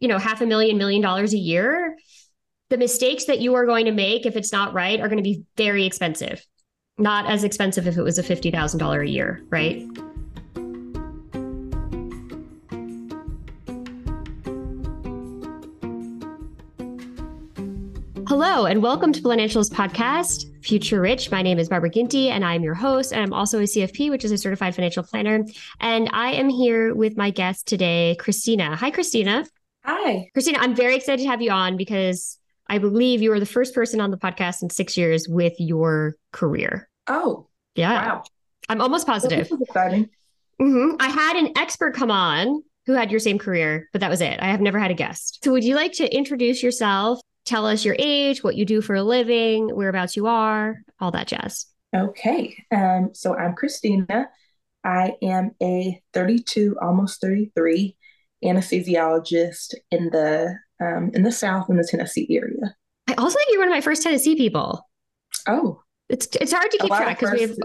you know, half a million, million dollars a year. The mistakes that you are going to make, if it's not right, are going to be very expensive. Not as expensive if it was a $50,000 a year, right? Hello, and welcome to Financials Podcast, Future Rich. My name is Barbara Ginty, and I'm your host. And I'm also a CFP, which is a certified financial planner. And I am here with my guest today, Christina. Hi, Christina. Hi. Christina, I'm very excited to have you on because I believe you are the first person on the podcast in six years with your career. Oh, yeah. Wow. I'm almost positive. This is exciting. Mm-hmm. I had an expert come on who had your same career, but that was it. I have never had a guest. So, would you like to introduce yourself tell us your age, what you do for a living, whereabouts you are, all that jazz. Okay. Um, so I'm Christina. I am a 32, almost 33 anesthesiologist in the um, in the South in the Tennessee area. I also think you're one of my first Tennessee people. Oh, it's it's hard to keep track because we have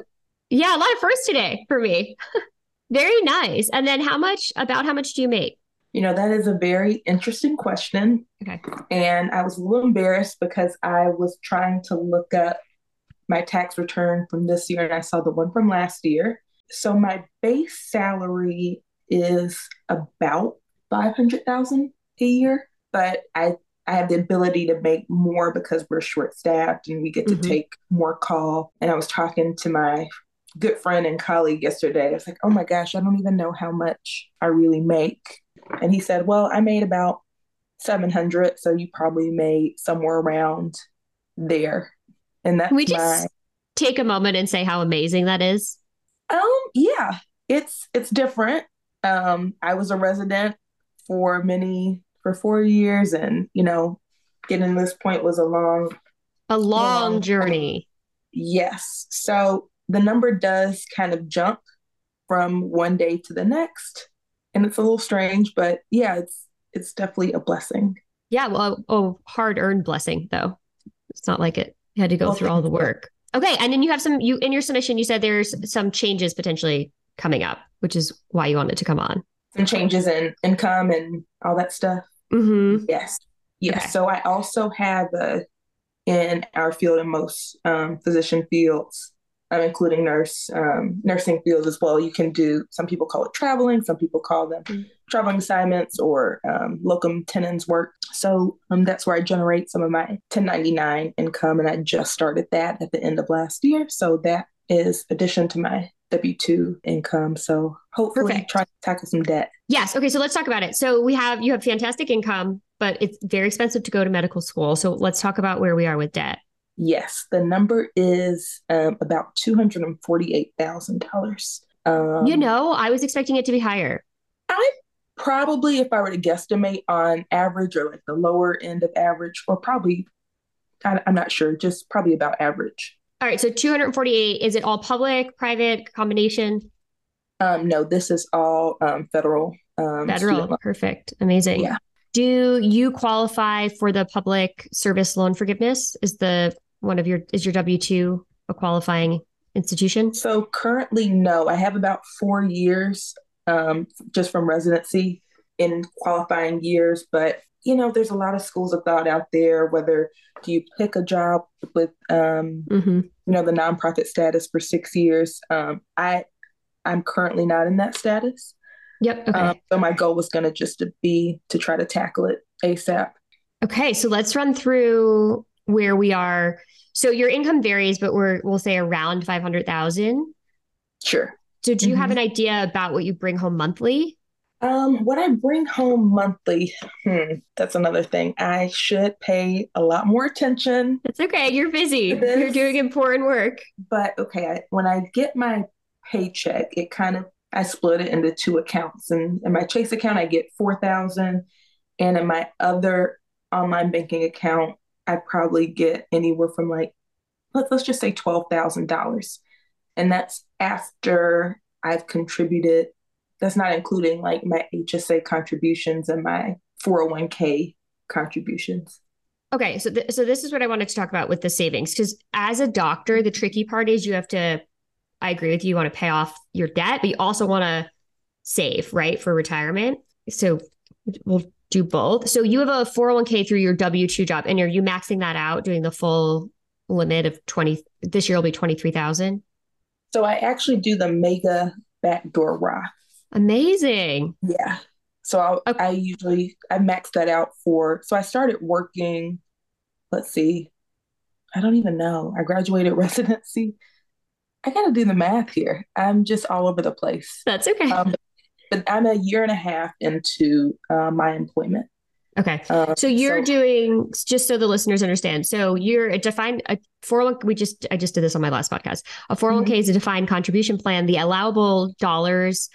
yeah a lot of firsts today for me. Very nice. And then how much about how much do you make? You know, that is a very interesting question. Okay. And I was a little embarrassed because I was trying to look up my tax return from this year and I saw the one from last year. So my base salary is about 500,000 a year, but I I have the ability to make more because we're short staffed and we get to mm-hmm. take more call. And I was talking to my good friend and colleague yesterday. I was like, oh my gosh, I don't even know how much I really make. And he said, Well, I made about 700. So you probably made somewhere around there. And that's Can we just my... take a moment and say how amazing that is? Um, yeah, it's it's different. Um, I was a resident for many for four years, and you know, getting to this point was a long, a long, journey. Yes. So the number does kind of jump from one day to the next and it's a little strange, but yeah, it's it's definitely a blessing. Yeah, well, oh, hard earned blessing though. It's not like it had to go well, through all the work. Okay, and then you have some you in your submission. You said there's some changes potentially coming up, which is why you wanted to come on. Some changes in income and all that stuff. Mm-hmm. Yes, yes. Okay. So I also have a in our field and most um, physician fields um, including nurse um, nursing fields as well. You can do some people call it traveling, some people call them mm-hmm. traveling assignments or um, locum tenens work. So um, that's where I generate some of my 1099 income, and I just started that at the end of last year. So that is addition to my W two income. So hopefully, Perfect. try to tackle some debt. Yes. Okay. So let's talk about it. So we have you have fantastic income, but it's very expensive to go to medical school. So let's talk about where we are with debt. Yes, the number is um, about two hundred and forty-eight thousand dollars. Um, you know, I was expecting it to be higher. I probably, if I were to guesstimate on average or like the lower end of average, or probably, I, I'm not sure, just probably about average. All right, so 248. Is it all public, private, combination? Um, no, this is all um, federal. Um, federal, perfect, amazing. Yeah. Do you qualify for the public service loan forgiveness? Is the one of your is your W two a qualifying institution? So currently, no. I have about four years um, just from residency in qualifying years, but you know, there's a lot of schools of thought out there. Whether do you pick a job with, um, mm-hmm. you know, the nonprofit status for six years? Um, I, I'm currently not in that status. Yep. Okay. Um, so my goal was going to just to be to try to tackle it ASAP. Okay, so let's run through where we are. So your income varies, but we're we'll say around five hundred thousand. Sure. So do you mm-hmm. have an idea about what you bring home monthly? Um, what I bring home monthly, hmm, that's another thing. I should pay a lot more attention. It's okay. You're busy. You're doing important work. But okay, I, when I get my paycheck, it kind of I split it into two accounts. And in my Chase account, I get four thousand, and in my other online banking account, I probably get anywhere from like let's let's just say twelve thousand dollars, and that's after I've contributed that's not including like my HSA contributions and my 401k contributions. Okay, so th- so this is what I wanted to talk about with the savings because as a doctor, the tricky part is you have to. I agree with you. You want to pay off your debt, but you also want to save, right, for retirement. So we'll do both. So you have a 401k through your W two job, and are you maxing that out, doing the full limit of 20? This year will be 23,000. So I actually do the mega backdoor Roth. Amazing. Yeah. So I, okay. I usually I max that out for. So I started working. Let's see. I don't even know. I graduated residency. I got to do the math here. I'm just all over the place. That's okay. Um, but I'm a year and a half into uh, my employment. Okay. Um, so you're so, doing just so the listeners understand. So you're a defined a 401 we just I just did this on my last podcast. A 401k mm-hmm. is a defined contribution plan. The allowable dollars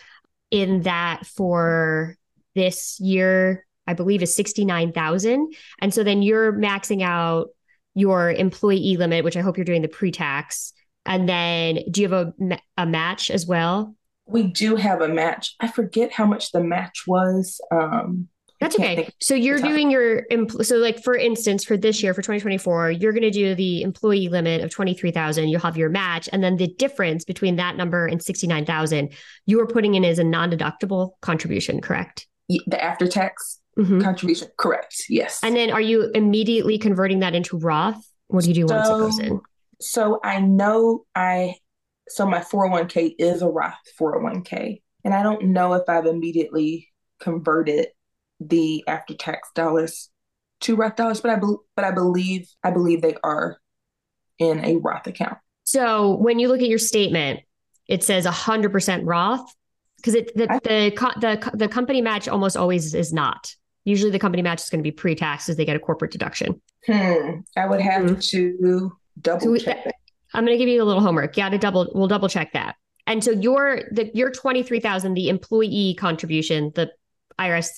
in that for this year, I believe is 69,000. And so then you're maxing out your employee limit, which I hope you're doing the pre-tax. And then do you have a, a match as well? We do have a match. I forget how much the match was. Um, that's okay. So you're doing your so like for instance for this year for 2024 you're going to do the employee limit of 23,000 you'll have your match and then the difference between that number and 69,000 you are putting in as a non-deductible contribution correct? The after tax mm-hmm. contribution correct. Yes. And then are you immediately converting that into Roth? What do you do so, once it goes in? So I know I so my 401k is a Roth 401k and I don't know if I've immediately converted the after tax dollars to Roth dollars, but I be- but I believe I believe they are in a Roth account. So when you look at your statement, it says 100% Roth because it the, I, the the the company match almost always is not. Usually the company match is going to be pre-tax as they get a corporate deduction. Hmm. I would have mm-hmm. to double so we, check. I'm going to give you a little homework. Yeah, to double we'll double check that. And so your the your 23,000 the employee contribution, the IRS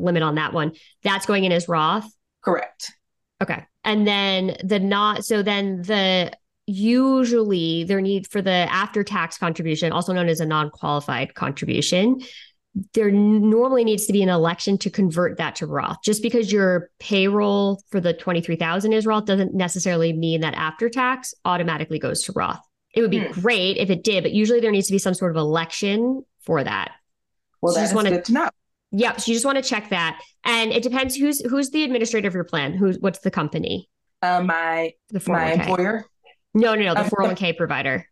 limit on that one. That's going in as Roth. Correct. Okay. And then the not so then the usually their need for the after tax contribution, also known as a non qualified contribution, there normally needs to be an election to convert that to Roth. Just because your payroll for the 23,000 is Roth doesn't necessarily mean that after tax automatically goes to Roth. It would be hmm. great if it did, but usually there needs to be some sort of election for that. Well, so that is good to know. Yep. So you just want to check that. And it depends who's who's the administrator of your plan. Who's what's the company? Uh, my the my oh employer. No, no, no. The um, 401k provider.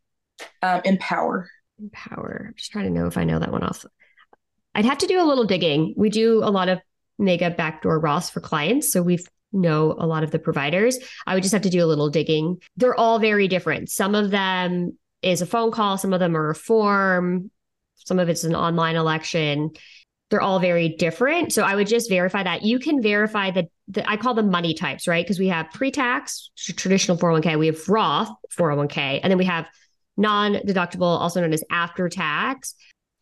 Um, Empower. Empower. I'm just trying to know if I know that one off. I'd have to do a little digging. We do a lot of mega backdoor Roths for clients. So we know a lot of the providers. I would just have to do a little digging. They're all very different. Some of them is a phone call, some of them are a form, some of it's an online election they're all very different. So I would just verify that. You can verify that I call them money types, right? Because we have pre-tax, traditional 401k, we have Roth 401k, and then we have non-deductible, also known as after tax.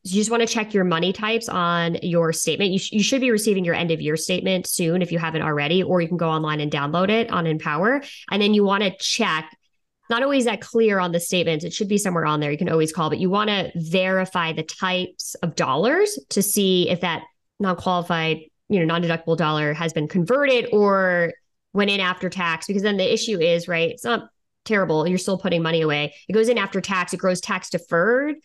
So you just want to check your money types on your statement. You, sh- you should be receiving your end of year statement soon if you haven't already, or you can go online and download it on Empower. And then you want to check not always that clear on the statements. It should be somewhere on there. You can always call, but you want to verify the types of dollars to see if that non qualified you know, non-deductible dollar has been converted or went in after tax because then the issue is, right, it's not terrible. You're still putting money away. It goes in after tax, it grows tax deferred,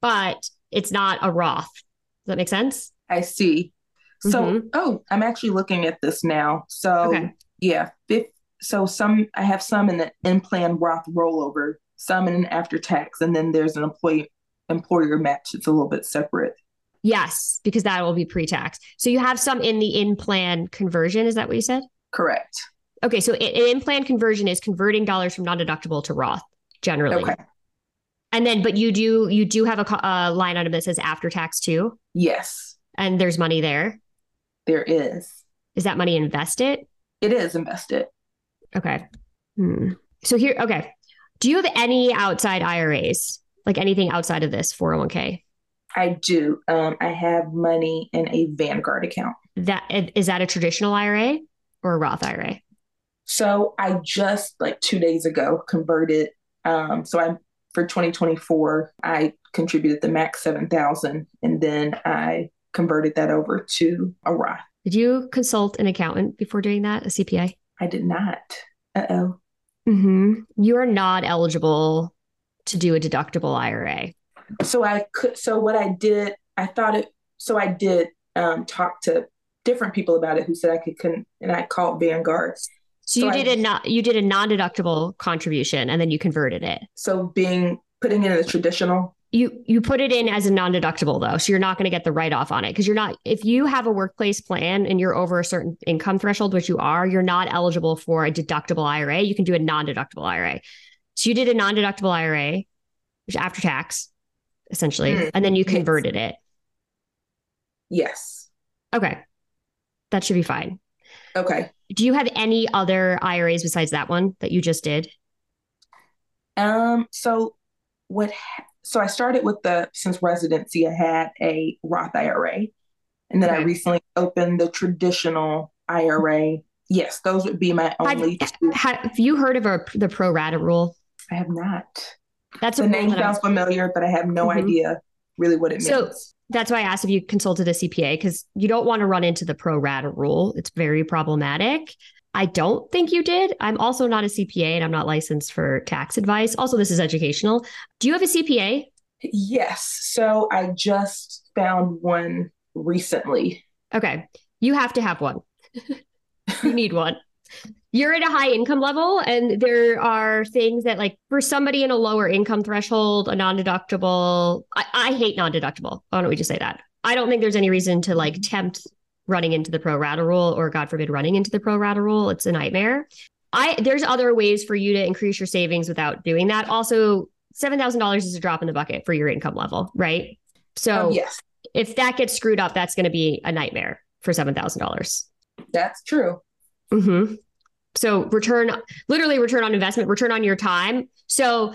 but it's not a Roth. Does that make sense? I see. So, mm-hmm. oh, I'm actually looking at this now. So, okay. yeah, fifth, so some I have some in the in plan Roth rollover, some in after tax, and then there's an employee employer match. It's a little bit separate. Yes, because that will be pre tax. So you have some in the in plan conversion. Is that what you said? Correct. Okay, so an in plan conversion is converting dollars from non deductible to Roth generally. Okay. And then, but you do you do have a uh, line item that says after tax too. Yes. And there's money there. There is. Is that money invested? It is invested. Okay. Hmm. So here, okay. Do you have any outside IRAs, like anything outside of this 401k? I do. Um, I have money in a Vanguard account. That is that a traditional IRA or a Roth IRA? So I just like two days ago converted. Um, so I'm for 2024, I contributed the max 7,000 and then I converted that over to a Roth. Did you consult an accountant before doing that, a CPA? I did not. Uh oh. Mm-hmm. You are not eligible to do a deductible IRA. So I could. So what I did, I thought it. So I did um, talk to different people about it who said I could, couldn't, and I called Vanguard. So, so you I, did a not you did a non deductible contribution and then you converted it. So being putting in a traditional you you put it in as a non-deductible though so you're not going to get the write-off on it because you're not if you have a workplace plan and you're over a certain income threshold which you are you're not eligible for a deductible ira you can do a non-deductible ira so you did a non-deductible ira which after tax essentially mm-hmm. and then you converted yes. it. Yes. Okay. That should be fine. Okay. Do you have any other iras besides that one that you just did? Um so what ha- so I started with the since residency, I had a Roth IRA, and then okay. I recently opened the traditional IRA. Yes, those would be my only. Have, have you heard of a, the pro rata rule? I have not. That's the name sounds familiar, but I have no mm-hmm. idea really what it means. So that's why I asked if you consulted a CPA because you don't want to run into the pro rata rule. It's very problematic. I don't think you did. I'm also not a CPA and I'm not licensed for tax advice. Also, this is educational. Do you have a CPA? Yes. So I just found one recently. Okay. You have to have one. you need one. You're at a high income level, and there are things that, like, for somebody in a lower income threshold, a non deductible, I, I hate non deductible. Why don't we just say that? I don't think there's any reason to like mm-hmm. tempt running into the pro rata rule or God forbid running into the pro rata rule. It's a nightmare. I there's other ways for you to increase your savings without doing that. Also, seven thousand dollars is a drop in the bucket for your income level, right? So um, yes, if that gets screwed up, that's going to be a nightmare for seven thousand dollars. That's true. Mm-hmm. So return, literally return on investment, return on your time. So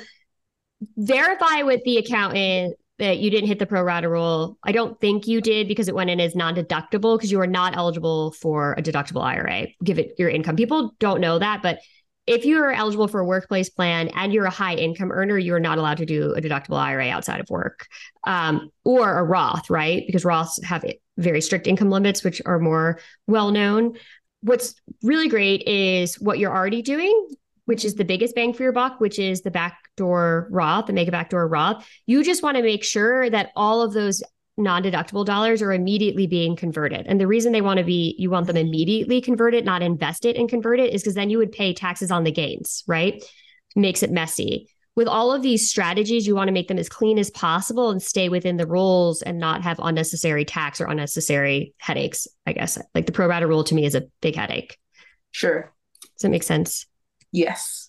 verify with the accountant that you didn't hit the pro rata rule. I don't think you did because it went in as non deductible because you are not eligible for a deductible IRA. Give it your income. People don't know that, but if you are eligible for a workplace plan and you're a high income earner, you are not allowed to do a deductible IRA outside of work um, or a Roth, right? Because Roths have very strict income limits, which are more well known. What's really great is what you're already doing which is the biggest bang for your buck, which is the backdoor Roth, the mega backdoor Roth. You just want to make sure that all of those non-deductible dollars are immediately being converted. And the reason they want to be you want them immediately converted, not invested and converted is because then you would pay taxes on the gains, right? Makes it messy. With all of these strategies, you want to make them as clean as possible and stay within the rules and not have unnecessary tax or unnecessary headaches, I guess. Like the pro rata rule to me is a big headache. Sure. Does that make sense? Yes.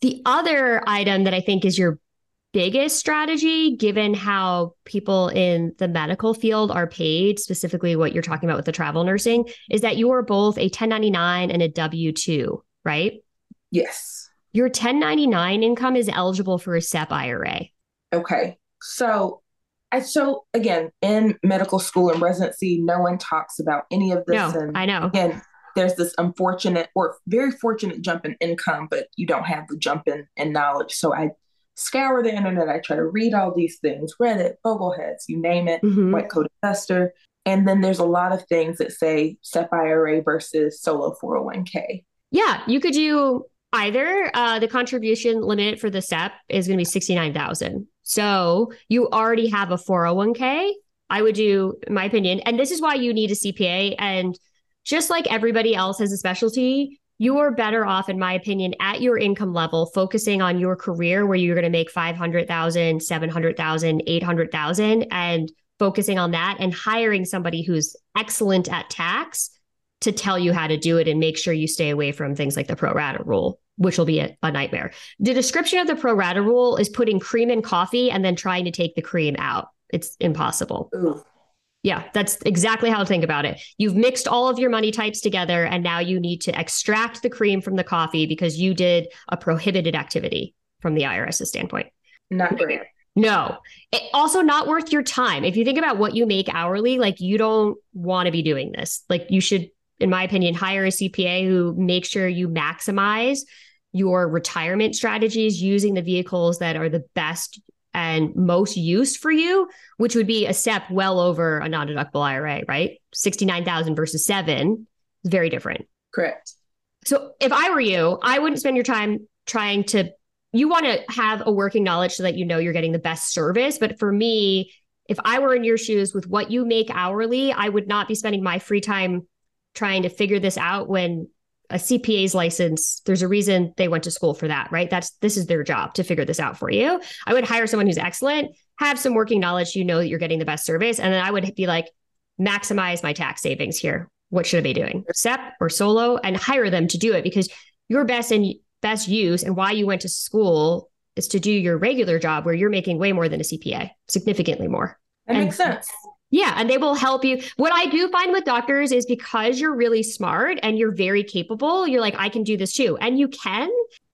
The other item that I think is your biggest strategy, given how people in the medical field are paid, specifically what you're talking about with the travel nursing, is that you are both a 1099 and a W 2, right? Yes. Your 1099 income is eligible for a SEP IRA. Okay. So, I so again in medical school and residency, no one talks about any of this. No, and I know. Again, there's this unfortunate or very fortunate jump in income, but you don't have the jump in, in knowledge. So I scour the internet. I try to read all these things, Reddit, Bogleheads, you name it, mm-hmm. white coat investor. And then there's a lot of things that say SEP IRA versus solo 401k. Yeah, you could do either. Uh, the contribution limit for the SEP is going to be 69,000. So you already have a 401k. I would do, in my opinion, and this is why you need a CPA. And just like everybody else has a specialty, you are better off, in my opinion, at your income level, focusing on your career where you're going to make 500,000, 700,000, 800,000 and focusing on that and hiring somebody who's excellent at tax to tell you how to do it and make sure you stay away from things like the pro rata rule, which will be a, a nightmare. The description of the pro rata rule is putting cream in coffee and then trying to take the cream out. It's impossible. Ooh. Yeah, that's exactly how to think about it. You've mixed all of your money types together, and now you need to extract the cream from the coffee because you did a prohibited activity from the IRS's standpoint. Not great. No, it, also not worth your time. If you think about what you make hourly, like you don't want to be doing this. Like you should, in my opinion, hire a CPA who makes sure you maximize your retirement strategies using the vehicles that are the best and most use for you, which would be a SEP well over a non-deductible IRA, right? 69,000 versus 7 is very different. Correct. So if I were you, I wouldn't spend your time trying to you want to have a working knowledge so that you know you're getting the best service, but for me, if I were in your shoes with what you make hourly, I would not be spending my free time trying to figure this out when a CPA's license, there's a reason they went to school for that, right? That's this is their job to figure this out for you. I would hire someone who's excellent, have some working knowledge, you know that you're getting the best service, and then I would be like, maximize my tax savings here. What should I be doing? SEP or solo and hire them to do it because your best and best use and why you went to school is to do your regular job where you're making way more than a CPA, significantly more. That and, makes sense. Yeah, and they will help you. What I do find with doctors is because you're really smart and you're very capable, you're like, I can do this too. And you can,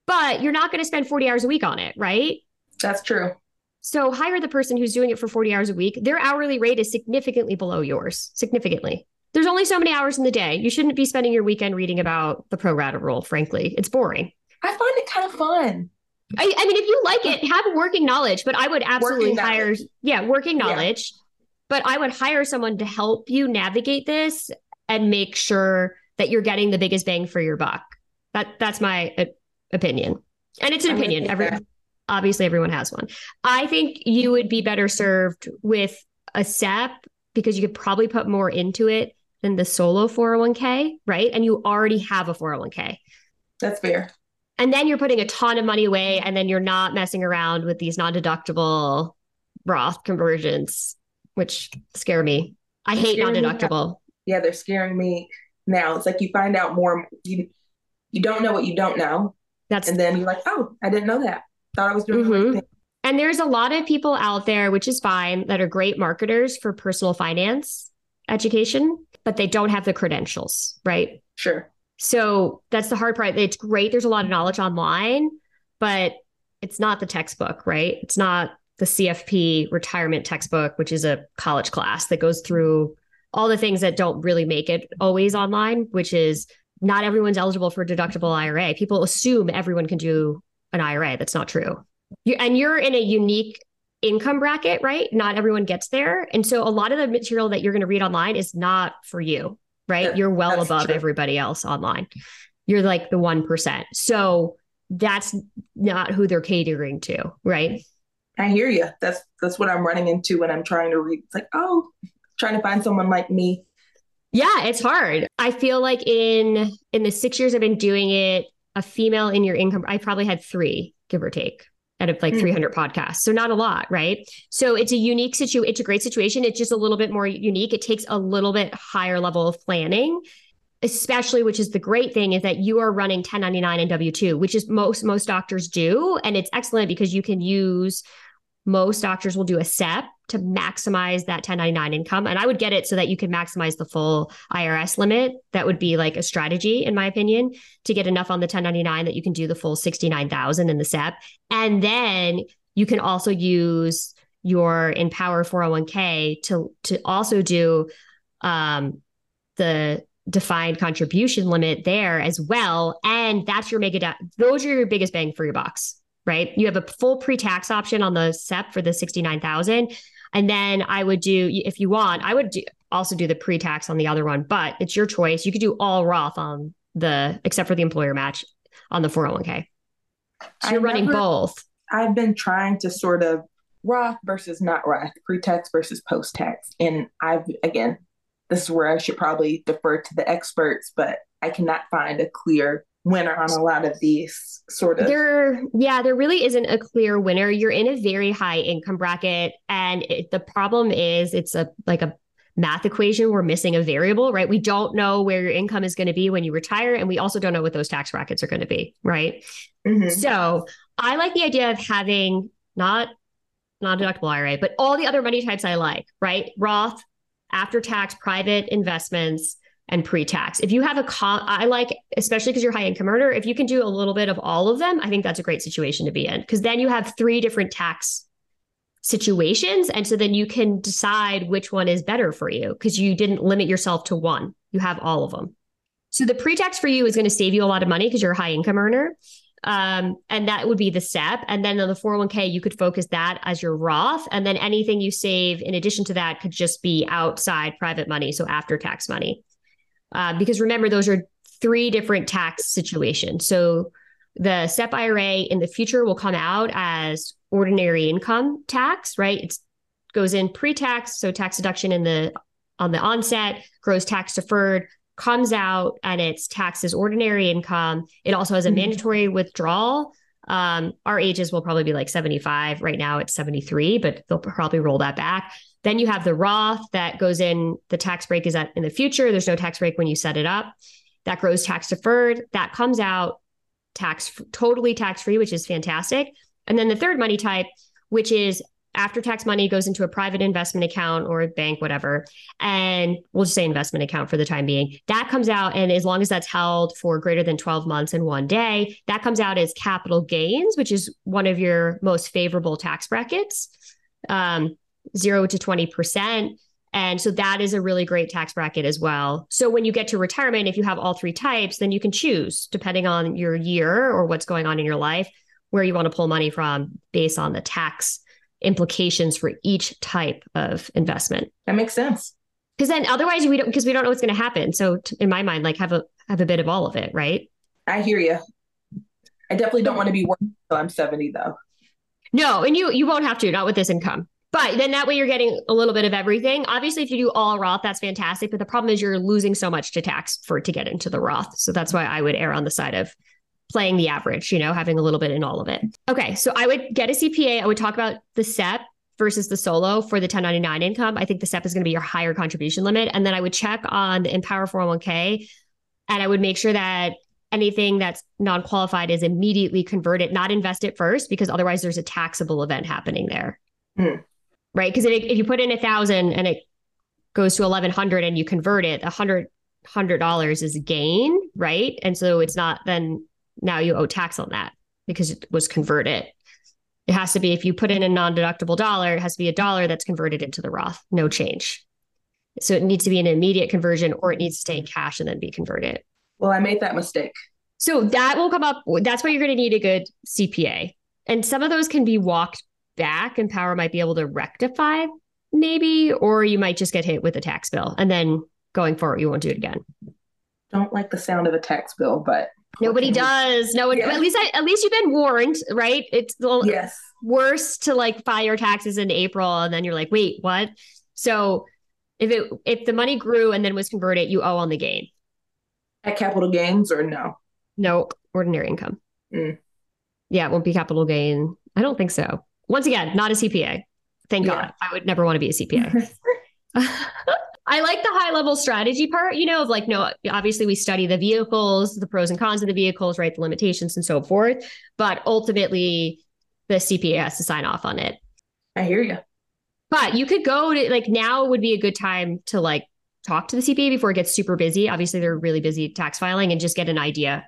but you're not going to spend 40 hours a week on it, right? That's true. So hire the person who's doing it for 40 hours a week. Their hourly rate is significantly below yours, significantly. There's only so many hours in the day. You shouldn't be spending your weekend reading about the pro rata rule, frankly. It's boring. I find it kind of fun. I, I mean, if you like it, have working knowledge, but I would absolutely hire, yeah, working Yeah. But I would hire someone to help you navigate this and make sure that you're getting the biggest bang for your buck. That that's my uh, opinion, and it's an I'm opinion. Every obviously everyone has one. I think you would be better served with a SEP because you could probably put more into it than the solo 401k, right? And you already have a 401k. That's fair. And then you're putting a ton of money away, and then you're not messing around with these non deductible Roth conversions, which scare me. I hate non deductible. Yeah, they're scaring me now. It's like you find out more. You you don't know what you don't know, That's and then you're like, oh, I didn't know that. Thought I was doing the Mhm. right thing. and there's a lot of people out there, which is fine, that are great marketers for personal finance education, but they don't have the credentials, right? Sure. So that's the hard part. It's great. There's a lot of knowledge online, but it's not the textbook, right? It's not the CFP retirement textbook, which is a college class that goes through all the things that don't really make it always online, which is not everyone's eligible for a deductible IRA. People assume everyone can do an IRA. That's not true. You, and you're in a unique income bracket, right? Not everyone gets there. And so a lot of the material that you're going to read online is not for you, right? Yeah, you're well above true. everybody else online. You're like the 1%. So that's not who they're catering to, right? I hear you. That's that's what I'm running into when I'm trying to read. It's like, oh, trying to find someone like me. Yeah, it's hard. I feel like in in the 6 years I've been doing it, a female in your income I probably had 3 give or take out of like Hmm. 300 podcasts. So not a lot, right? So it's a unique situ it's a great situation. It's just a little bit more unique. It takes a little bit higher level of planning. Especially, which is the great thing, is that you are running 1099 and W 2, which is most most doctors do. And it's excellent because you can use most doctors will do a SEP to maximize that 1099 income. And I would get it so that you can maximize the full IRS limit. That would be like a strategy, in my opinion, to get enough on the 1099 that you can do the full 69,000 in the SEP. And then you can also use your Empower 401k to to also do um, the defined contribution limit there as well. And that's your mega, da- those are your biggest bang for your bucks, right? You have a full pre tax option on the SEP for the 69,000. And then I would do, if you want, I would do, also do the pre-tax on the other one, but it's your choice. You could do all Roth on the except for the employer match on the 401k. So you're running never, both. I've been trying to sort of Roth versus not Roth, pre-tax versus post-tax. And I've again, this is where I should probably defer to the experts, but I cannot find a clear winner on a lot of these sort of. There yeah there really isn't a clear winner. You're in a very high income bracket and it, the problem is it's a like a math equation. We're missing a variable right? We don't know where your income is going to be when you retire and we also don't know what those tax brackets are going to be right? Mm-hmm. so i like the idea of having not non-deductible ira but all the other money types i like right? Roth after tax private investments and pre-tax. If you have a con, I like, especially because you're high income earner, if you can do a little bit of all of them, I think that's a great situation to be in because then you have three different tax situations. And so then you can decide which one is better for you because you didn't limit yourself to one. You have all of them. So the pre-tax for you is going to save you a lot of money because you're a high income earner. Um, and that would be the SEP. And then on the 401k, you could focus that as your Roth. And then anything you save in addition to that could just be outside private money. So after tax money. Uh, because remember, those are three different tax situations. So the SEP IRA in the future will come out as ordinary income tax, right? It goes in pre-tax, so tax deduction in the on the onset, grows tax deferred, comes out and it's taxed as ordinary income. It also has a mm-hmm. mandatory withdrawal. Um, our ages will probably be like 75. Right now it's 73, but they'll probably roll that back. Then you have the Roth that goes in, the tax break is at in the future. There's no tax break when you set it up. That grows tax deferred. That comes out tax totally tax free, which is fantastic. And then the third money type, which is after tax money goes into a private investment account or a bank, whatever. And we'll just say investment account for the time being. That comes out. And as long as that's held for greater than 12 months and one day, that comes out as capital gains, which is one of your most favorable tax brackets. Um, zero to 20%. And so that is a really great tax bracket as well. So when you get to retirement, if you have all three types, then you can choose, depending on your year or what's going on in your life, where you want to pull money from based on the tax implications for each type of investment. That makes sense. Because then otherwise we don't because we don't know what's going to happen. So t- in my mind, like have a have a bit of all of it, right? I hear you. I definitely don't want to be working until I'm 70 though. No, and you you won't have to, not with this income. But then that way you're getting a little bit of everything. Obviously, if you do all Roth, that's fantastic. But the problem is you're losing so much to tax for to get into the Roth. So that's why I would err on the side of playing the average, you know, having a little bit in all of it. Okay. So I would get a CPA. I would talk about the SEP versus the solo for the 1099 income. I think the SEP is going to be your higher contribution limit. And then I would check on the Empower 401k and I would make sure that anything that's non qualified is immediately converted, not invest it first, because otherwise there's a taxable event happening there. Mm right? Because if, you put in a thousand and it goes to 1100 and you convert it, a hundred hundred dollars is gain, right? And so it's not then now you owe tax on that because it was converted. It has to be if you put in a non-deductible dollar, it has to be a dollar that's converted into the Roth, no change. So it needs to be an immediate conversion or it needs to stay in cash and then be converted. Well, I made that mistake. So that will come up. That's why you're going to need a good CPA. And some of those can be walked back Empower might be able to rectify maybe or you might just get hit with a tax bill and then going forward you won't do it again. Don't like the sound of a tax bill but nobody does. No one yeah. at least I, at least you've been warned right? It's yes. worse to like file your taxes in april and then you're like wait what? So if it if the money grew and then was converted you owe on the gain. At capital gains or no? No ordinary income. Mm. yeah it won't be capital gain. I don't think so once again, not a CPA. Thank yeah. God. I would never want to be a CPA. I like the high level strategy part, you know, of like, no, obviously we study the vehicles, the pros and cons of the vehicles, right? The limitations and so forth. But ultimately, the CPA has to sign off on it. I hear you. But you could go to like now would be a good time to like talk to the CPA before it gets super busy. Obviously, they're really busy tax filing and just get an idea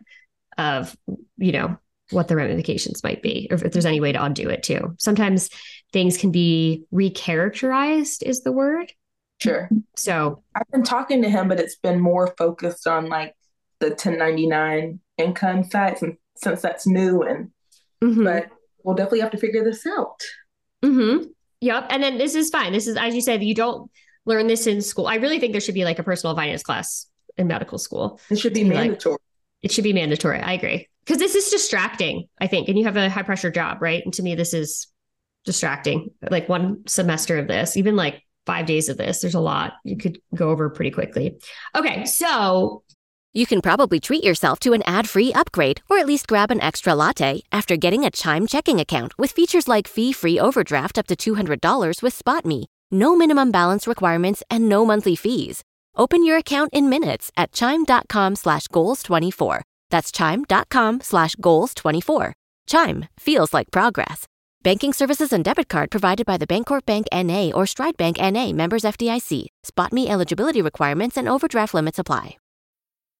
of, you know, what the ramifications might be, or if there's any way to undo it too. Sometimes things can be recharacterized, is the word. Sure. So I've been talking to him, but it's been more focused on like the 1099 income side since, since that's new. And, mm-hmm. but we'll definitely have to figure this out. Mm-hmm. Yep. And then this is fine. This is, as you said, you don't, learn this in school. I really think there should be like a personal finance class in medical school. It should be mandatory. Like, it should be mandatory. I agree. Because this is distracting, I think. And you have a high pressure job, right? And to me, this is distracting. Like one semester of this, even like five days of this, there's a lot. You could go over pretty quickly. Okay. So you can probably treat yourself to an ad free upgrade or at least grab an extra latte after getting a Chime checking account with features like fee free overdraft up to $200 with SpotMe. No minimum balance requirements and no monthly fees. Open your account in minutes at chime.com slash goals24. That's chime.com slash goals24. Chime feels like progress. Banking services and debit card provided by the Bancorp Bank N.A. or Stride Bank N.A. members FDIC. Spot me eligibility requirements and overdraft limits apply.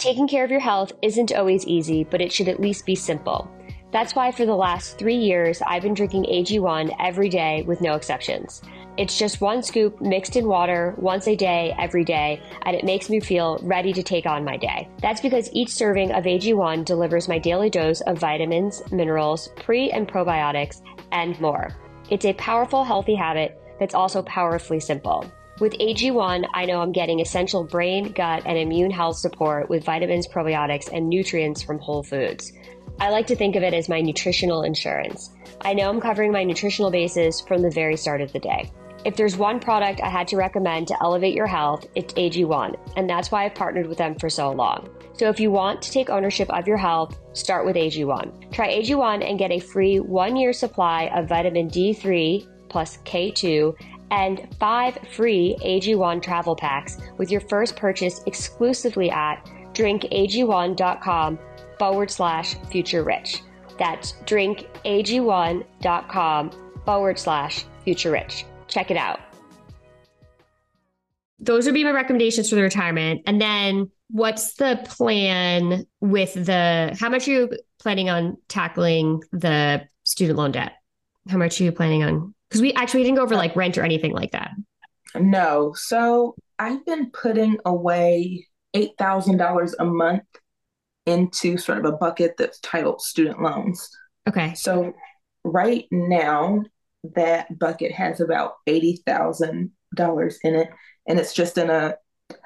Taking care of your health isn't always easy, but it should at least be simple. That's why for the last three years, I've been drinking AG1 every day with no exceptions. It's just one scoop mixed in water once a day, every day, and it makes me feel ready to take on my day. That's because each serving of AG1 delivers my daily dose of vitamins, minerals, pre and probiotics, and more. It's a powerful, healthy habit that's also powerfully simple. With AG1, I know I'm getting essential brain, gut, and immune health support with vitamins, probiotics, and nutrients from whole foods. I like to think of it as my nutritional insurance. I know I'm covering my nutritional bases from the very start of the day. If there's one product I had to recommend to elevate your health, it's AG1, and that's why I've partnered with them for so long. So if you want to take ownership of your health, start with AG1. Try AG1 and get a free one year supply of vitamin D3 plus K2 and five free AG1 travel packs with your first purchase exclusively at drinkag1.com forward slash future rich. That's drinkag1.com forward slash future rich. Check it out. Those would be my recommendations for the retirement. And then what's the plan with the, how much are you planning on tackling the student loan debt? How much are you planning on because we actually didn't go over like rent or anything like that. No. So I've been putting away $8,000 a month into sort of a bucket that's titled student loans. Okay. So right now, that bucket has about $80,000 in it, and it's just in a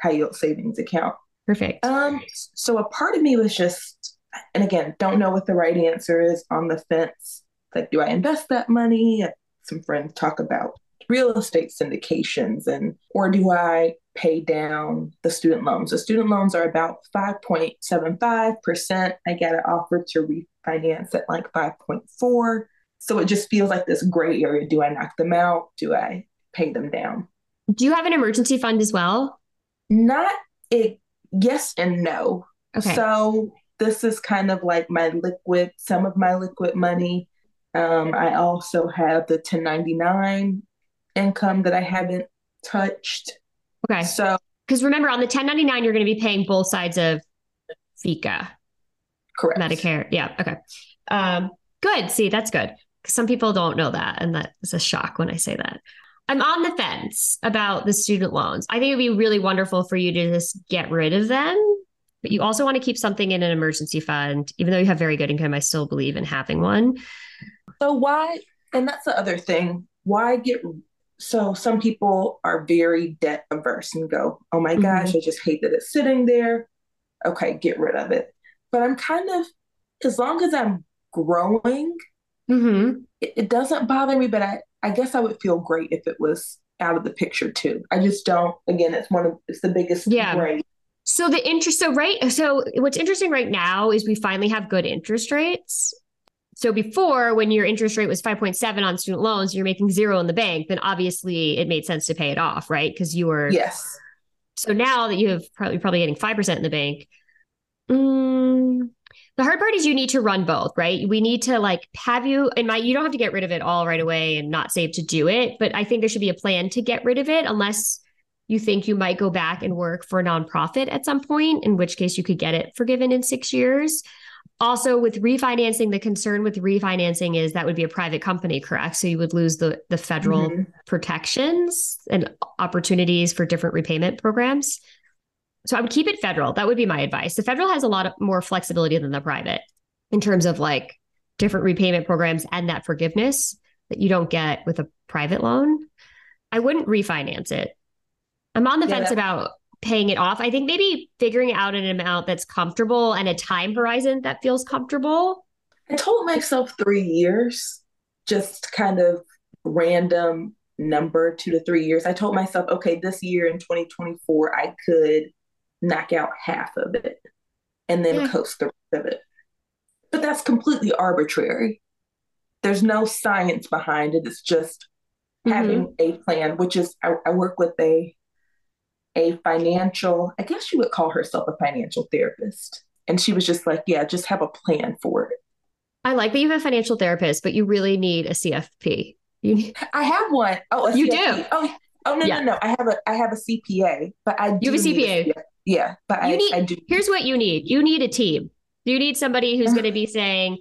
high yield savings account. Perfect. Um, so a part of me was just, and again, don't know what the right answer is on the fence. Like, do I invest that money? Some friends talk about real estate syndications and or do I pay down the student loans? The student loans are about 5.75%. I get an offer to refinance at like 5.4. So it just feels like this gray area. Do I knock them out? Do I pay them down? Do you have an emergency fund as well? Not it yes and no. Okay. So this is kind of like my liquid, some of my liquid money um, I also have the 1099 income that I haven't touched. Okay. So, because remember, on the 1099, you're going to be paying both sides of FICA. Correct. Medicare. Yeah. Okay. Um, good. See, that's good. Because Some people don't know that. And that is a shock when I say that. I'm on the fence about the student loans. I think it'd be really wonderful for you to just get rid of them. But you also want to keep something in an emergency fund. Even though you have very good income, I still believe in having one. So why? And that's the other thing. Why get so some people are very debt averse and go, "Oh my mm-hmm. gosh, I just hate that it's sitting there." Okay, get rid of it. But I'm kind of as long as I'm growing, mm-hmm. it, it doesn't bother me. But I I guess I would feel great if it was out of the picture too. I just don't. Again, it's one of it's the biggest Yeah. So the interest, so right, so what's interesting right now is we finally have good interest rates. So before, when your interest rate was 5.7 on student loans, you're making zero in the bank, then obviously it made sense to pay it off, right? Because you were, Yes. so now that you have probably probably getting 5% in the bank. Mm, the hard part is you need to run both, right? We need to like have you in my you don't have to get rid of it all right away and not save to do it, but I think there should be a plan to get rid of it unless you think you might go back and work for a nonprofit at some point, in which case you could get it forgiven in 6 years. Also with refinancing, the concern with refinancing is that would be a private company, correct? So you would lose the the federal Mhm. protections and opportunities for different repayment programs. So I would keep it federal. That would be my advice. The federal has a lot of more flexibility than the private in terms of like different repayment programs and that forgiveness that you don't get with a private loan. I wouldn't refinance it. I'm on the Yeah, fence that- about paying it off. I think maybe figuring out an amount that's comfortable and a time horizon that feels comfortable. I told myself three years, just kind of random number, two to three years. I told myself, okay, this year in 2024, I could knock out half of it and then Yeah. coast the rest of it. But that's completely arbitrary. There's no science behind it. It's just mm-hmm. having a plan, which is I, I work with a a financial, I guess you would call herself a financial therapist. And she was just like, yeah, just have a plan for it. I like that you have a financial therapist, but you really need a CFP. You need, I have one. Oh, a You CFP. do? Oh, oh no, Yeah. no, no. I have a I have a CPA, but I do You have a CPA. CFP. Yeah, but I, need- I do. here's what you need you need a team you need somebody who's going to be saying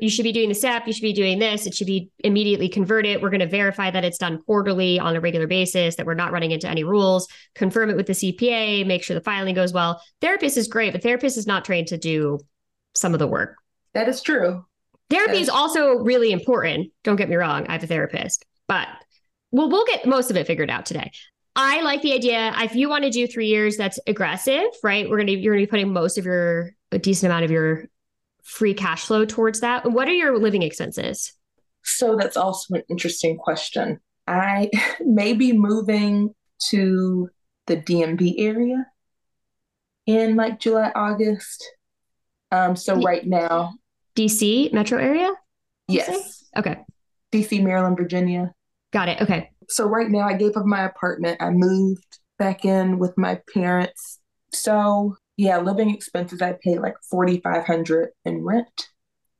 you should be doing the step you should be doing this it should be immediately converted. We're going to verify that it's done quarterly on a regular basis that we're not running into any rules. Confirm it with the cpa make sure the filing goes well. Therapist is great but therapist is not trained to do some of the work. That is true. therapy is also really important don't get me wrong i have a therapist but well we'll get most of it figured out today. I like the idea if you want to do three years that's aggressive right? We're gonna you're gonna be putting most of your a decent amount of your free cash flow towards that what are your living expenses So that's also an interesting question. I may be moving to the DMV area in like July, August. Um, so right now, dc metro area you say? yes, okay DC, Maryland, Virginia. got it okay So right now I gave up my apartment. I moved back in with my parents. So yeah, living expenses I pay like forty five hundred in rent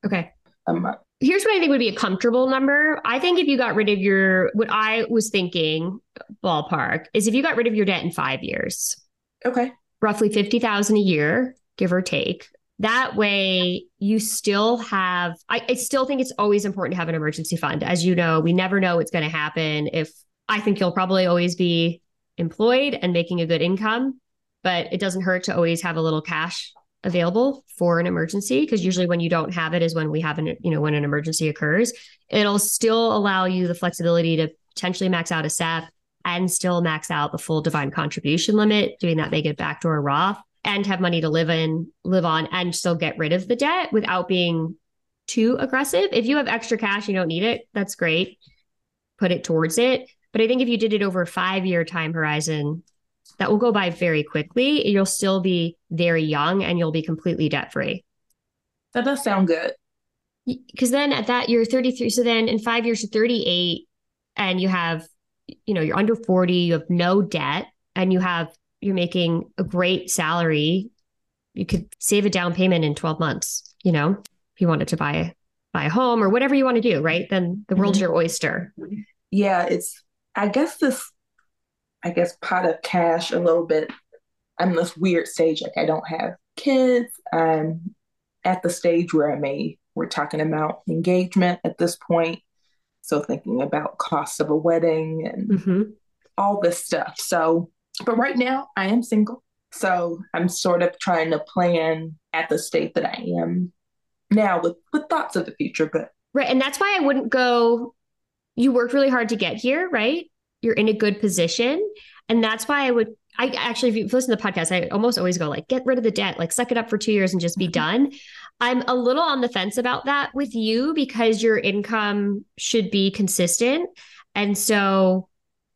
okay a month. here's what I think would be a comfortable number. I think if you got rid of your, what I was thinking, ballpark, is if you got rid of your debt in five years, Okay. roughly 50,000 a year, give or take. That way you still have, I, I still think it's always important to have an emergency fund. As you know, we never know what's going to happen. If I think you'll probably always be employed and making a good income, but it doesn't hurt to always have a little cash available for an emergency because usually when you don't have it is when we have an you know when an emergency occurs. It'll still allow you the flexibility to potentially max out a SEP and still max out the full defined contribution limit doing that mega backdoor Roth and have money to live in live on and still get rid of the debt without being too aggressive. If you have extra cash you don't need it that's great. Put it towards it. But i think if you did it over a five year time horizon that will go by very quickly. You'll still be very young and you'll be completely debt free. That does sound good. Because then at that, you're 33. So then in five years, you're 38 and you have, you know, you're under 40, you have no debt and you have, you're making a great salary. You could save a down payment in 12 months, you know, if you wanted to buy, buy a home or whatever you want to do, right? Then the world's Mhm. your oyster. Yeah, it's I guess this I guess pot of cash a little bit. I'm this weird stage, like I don't have kids. I'm at the stage where I may we're talking about engagement at this point. So thinking about cost of a wedding and hmm all this stuff. So but right now I am single. So I'm sort of trying to plan at the state that I am now with, with thoughts of the future, but Right. And that's why I wouldn't go, you worked really hard to get here, right? You're in a good position. And that's why I would, I actually, if you listen to the podcast, I almost always go like, get rid of the debt, like suck it up for two years and just be mm-hmm. done. I'm a little on the fence about that with you because your income should be consistent. And so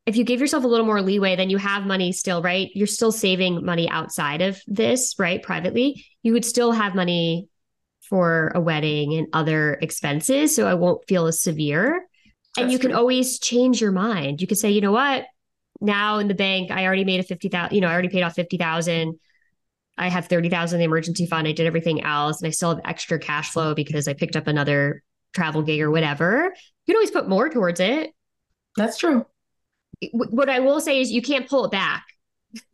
if you give yourself a little more leeway, then you have money still, right? You're still saving money outside of this, right? Privately, you would still have money for a wedding and other expenses. So I won't feel as severe. That's and you true. can always change your mind. You could say, you know what? Now in the bank, I already made a 50,000, you know, I already paid off 50,000. I have 30,000 in the emergency fund. I did everything else and I still have extra cash flow because I picked up another travel gig or whatever. You can always put more towards it. That's true. What I will say is you can't pull it back.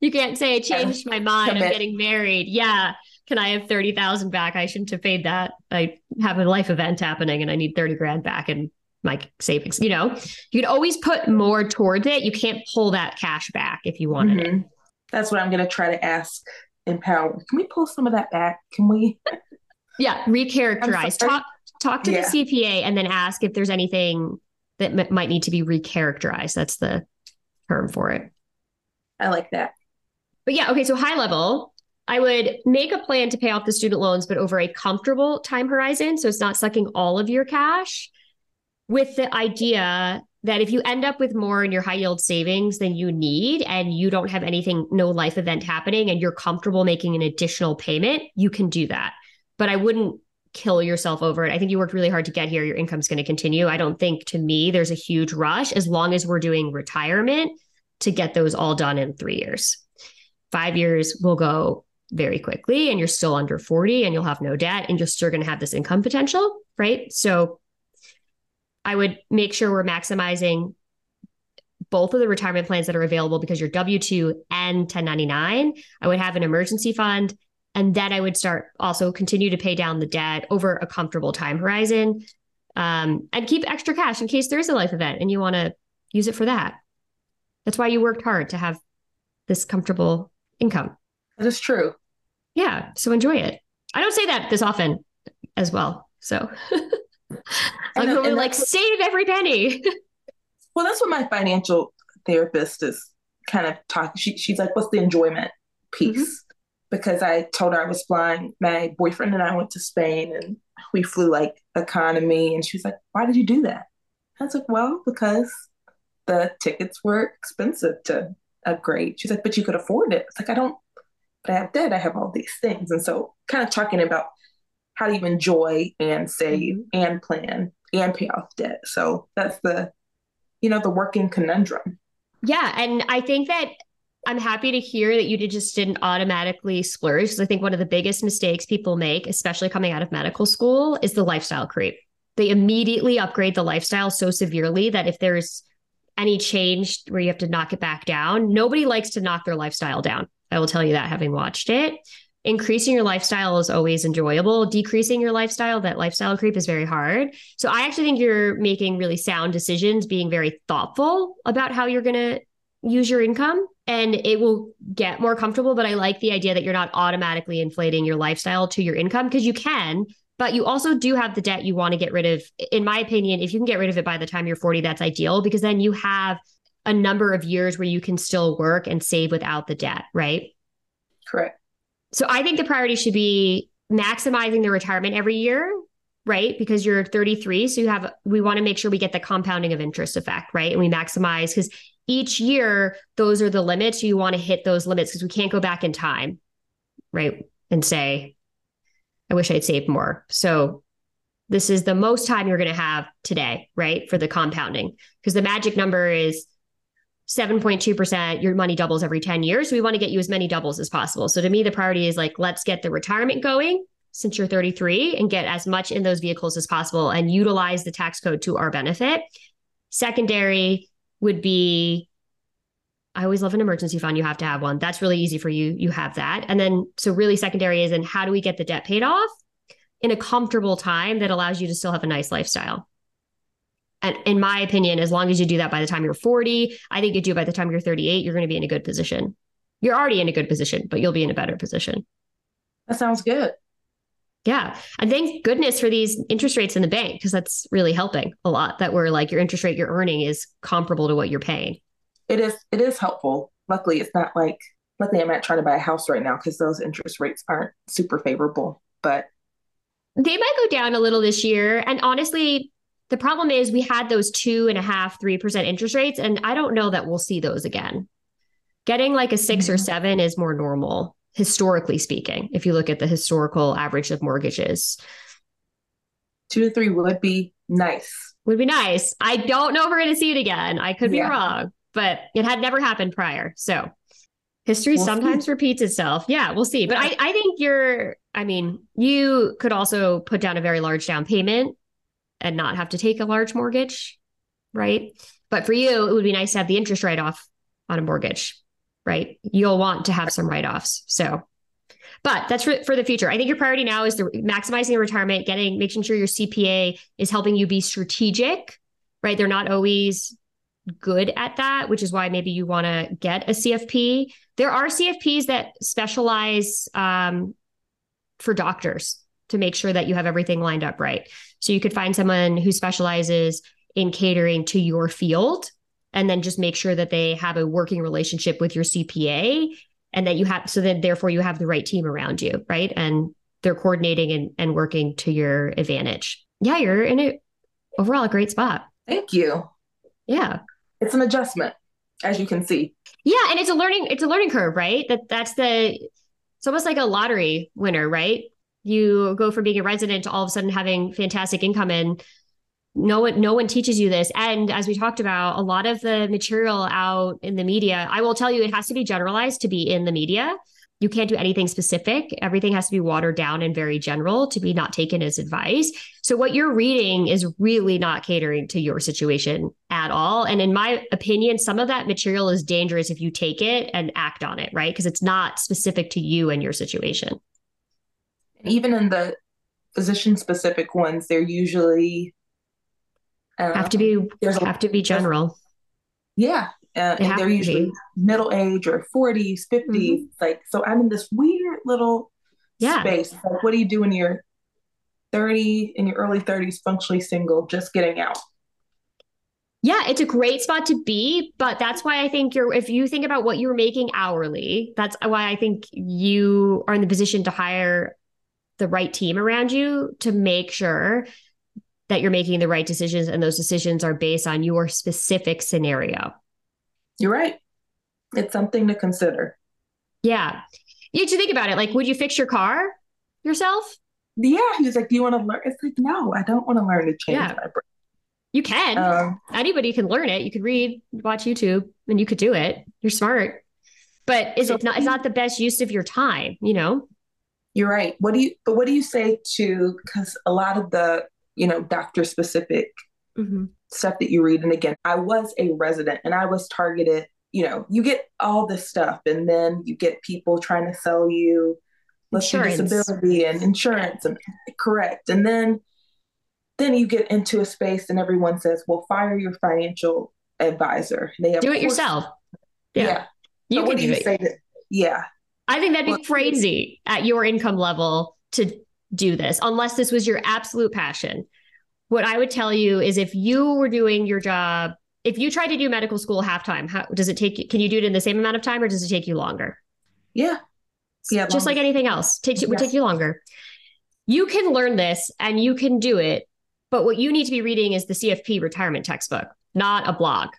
you can't say I changed my mind. Commit. I'm getting married. Yeah can I have 30,000 back? I shouldn't have paid that. I have a life event happening and I need 30 grand back in my savings. You know, you can always put more towards it. You can't pull that cash back if you wanted mm-hmm. it. That's what I'm going to try to ask Empower. Can we pull some of that back? Can we? yeah, recharacterize. Talk talk to yeah. the CPA and then ask if there's anything that m- might need to be recharacterized. That's the term for it. I like that. But yeah, okay. So high level, I would make a plan to pay off the student loans, but over a comfortable time horizon. So it's not sucking all of your cash with the idea that if you end up with more in your high yield savings than you need and you don't have anything, no life event happening, and you're comfortable making an additional payment, you can do that. But I wouldn't kill yourself over it. I think you worked really hard to get here. Your income's going to continue. I don't think to me there's a huge rush as long as we're doing retirement to get those all done in three years. Five years will go very quickly and you're still under 40 and you'll have no debt and you're still going to have this income potential, right? So I would make sure we're maximizing both of the retirement plans that are available because you're W 2 and 1099. I would have an emergency fund. And then I would start also continue to pay down the debt over a comfortable time horizon um, and keep extra cash in case there is a life event and you want to use it for that. That's why you worked hard to have this comfortable income. That is true. Yeah. So enjoy it. I don't say that this often as well. So I'm really like save every penny. well, that's what my financial therapist is kind of talking. She, she's like, what's the enjoyment piece? Mm-hmm. Because I told her I was flying. My boyfriend and I went to Spain and we flew like economy. And she was like, why did you do that? I was like, well, because the tickets were expensive to upgrade. She's like, but you could afford it. It's like, I don't but I have debt, I have all these things. And so kind of talking about how do you enjoy and save mm-hmm. and plan and pay off debt. So that's the, you know, the working conundrum. Yeah. And I think that I'm happy to hear that you just didn't automatically splurge. Because I think one of the biggest mistakes people make, especially coming out of medical school, is the lifestyle creep. They immediately upgrade the lifestyle so severely that if there's any change where you have to knock it back down, nobody likes to knock their lifestyle down. I will tell you that having watched it. Increasing your lifestyle is always enjoyable. Decreasing your lifestyle, that lifestyle creep is very hard. So I actually think you're making really sound decisions, being very thoughtful about how you're going to use your income and it will get more comfortable. But I like the idea that you're not automatically inflating your lifestyle to your income because you can, but you also do have the debt you want to get rid of. In my opinion, if you can get rid of it by the time you're 40, that's ideal because then you have a number of years where you can still work and save without the debt, right? Correct. So I think the priority should be maximizing the retirement every year, right? Because you're 33. So you have, we want to make sure we get the compounding of interest effect, right? And we maximize because each year, those are the limits. You want to hit those limits because we can't go back in time, right? And say, I wish I'd saved more. So this is the most time you're going to have today, right? For the compounding because the magic number is 7.2%, your money doubles every 10 years. We want to get you as many doubles as possible. So to me, the priority is like, let's get the retirement going since you're 33 and get as much in those vehicles as possible and utilize the tax code to our benefit. Secondary would be I always love an emergency fund. You have to have one. That's really easy for you. You have that. And then, so really secondary is in how do we get the debt paid off in a comfortable time that allows you to still have a nice lifestyle? And in my opinion, as long as you do that by the time you're 40, I think you do by the time you're 38, you're going to be in a good position. You're already in a good position, but you'll be in a better position. That sounds good. Yeah. And thank goodness for these interest rates in the bank because that's really helping a lot that we're like your interest rate you're earning is comparable to what you're paying. It is it is helpful. Luckily it's not like luckily I'm not trying to buy a house right now because those interest rates aren't super favorable. But they might go down a little this year. And honestly, The problem is we had those two and a half, three percent interest rates, and I don't know that we'll see those again. Getting like a 6 mm-hmm. or seven is more normal, historically speaking, if you look at the historical average of mortgages. Two to three would be nice. Would be nice. I don't know if we're going to see it again. I could be wrong, but it had never happened prior. So history we'll sometimes see. repeats itself. Yeah, we'll see. But I, I think you're, I mean, you could also put down a very large down payment and not have to take a large mortgage, right? But for you, it would be nice to have the interest write off on a mortgage, right? You'll want to have some write offs. So, but that's for, for the future. I think your priority now is the maximizing your retirement, getting, making sure your CPA is helping you be strategic, right? They're not always good at that, which is why maybe you want to get a CFP. There are CFPs that specialize um, for doctors to make sure that you have everything lined up right. So you could find someone who specializes in catering to your field and then just make sure that they have a working relationship with your CPA and that you have so that therefore you have the right team around you, right? And they're coordinating and, and working to your advantage. Yeah, you're in a overall a great spot. Thank you. Yeah it's an adjustment, as you can see. Yeah, and it's a learning it's a learning curve, right? That that's the it's almost like a lottery winner, right? You go from being a resident to all of a sudden having fantastic income and no one no one teaches you this and as we talked about a lot of the material out in the media i will tell you it has to be generalized to be in the media you can't do anything specific. Everything has to be watered down and very general to be not taken as advice. So what you're reading is really not catering to your situation at all. And in my opinion, some of that material is dangerous if you take it and act on it, right? Because it's not specific to you and your situation. Even in the physician specific ones, they're usually um, have to be there's have to be general. Yeah, uh, and they're usually middle age or 40s 50s mm-hmm. like so i'm in this weird little yeah. space like what do you do when you're 30 in your early 30s functionally single just getting out yeah, it's a great spot to be, but that's why I think you're if you think about what you're making hourly, that's why I think you are in the position to hire the right team around you to make sure that you're making the right decisions and those decisions are based on your specific scenario. You're right. It's something to consider. Yeah. You have to think about it. Like, would you fix your car yourself? Yeah. He was like, Do you want to learn? It's like, no, I don't want to learn to change yeah. my brain. You can. Um, Anybody can learn it. You could read, watch YouTube, and you could do it. You're smart. But is so, it not it's not the best use of your time, you know? You're right. What do you but what do you say to because a lot of the, you know, doctor specific mm-hmm stuff that you read. And again, I was a resident and I was targeted. You know, you get all this stuff, and then you get people trying to sell you disability and insurance and correct. And then then you get into a space and everyone says, well, fire your financial advisor. They have do it yourself. Yeah. yeah. You so can do, do it. That, yeah. I think that'd be crazy at your income level to do this, unless this was your absolute passion what I would tell you is if you were doing your job, if you tried to do medical school half time, how does it take you? Can you do it in the same amount of time or does it take you longer? Yeah. Yeah. Just like anything else, takes you, would take you longer. You can learn this and you can do it. But what you need to be reading is the CFP retirement textbook, not a blog.